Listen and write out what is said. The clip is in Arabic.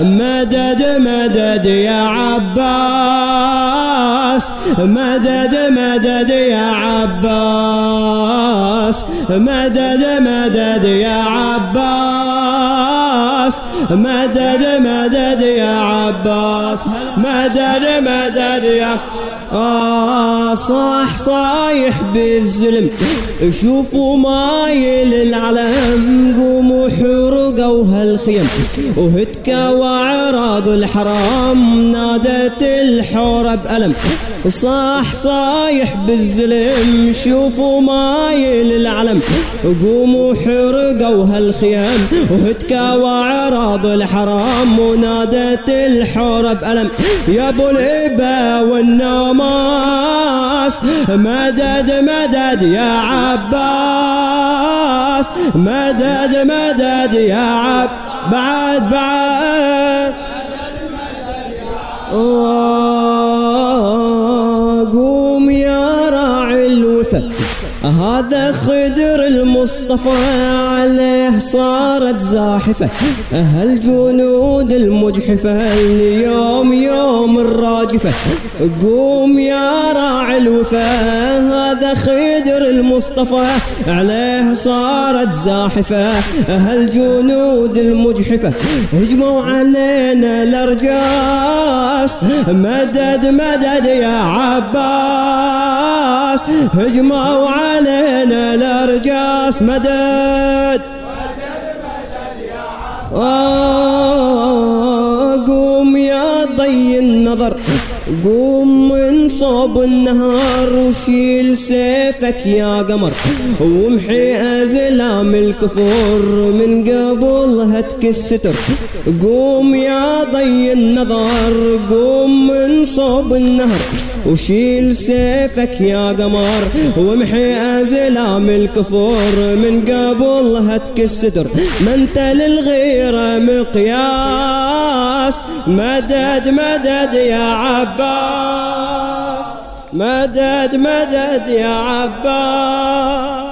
مدد مدد يا عباس. مدد مدد يا عباس. مدد مدد يا عباس. مدد مدد يا عباس. مدد مدد يا آه صاح صايح بالزلم شوفوا مايل العلم قوموا حرقوا هالخيم وهتكا وعراض الحرام نادت الحورة بألم. صاح صايح بالزلم شوفوا مايل العلم قوموا حرقوا هالخيام. وهتكا وعراض الحرام ونادت الحورة بألم. يا أبو الهبة والنماس مدد مدد يا عباس. مدد مدد يا عب بعد بعد. قوم يا راعي الوفا هذا خدر المصطفى عليه صارت زاحفة. هالجنود المجحفة اليوم يوم الراجفة قوم يا راعي الوفا هذا خدر المصطفى عليه صارت زاحفة هالجنود المجحفة. هجموا علينا الأرجاس مدد مدد يا عباس. هجموا علينا الأرجاس مدد. آه النظر قوم من صوب النهار وشيل سيفك يا قمر. وامحي أزلام الكفور من قبل هتك الستر. قوم يا ضي النظر قوم صوب النهر وشيل سيفك يا قمر. وامحي أزلام الكفور من قبل هتك الستر ما انت للغيرة مقياس. مدد مدد يا عباس. مدد مدد يا عباس.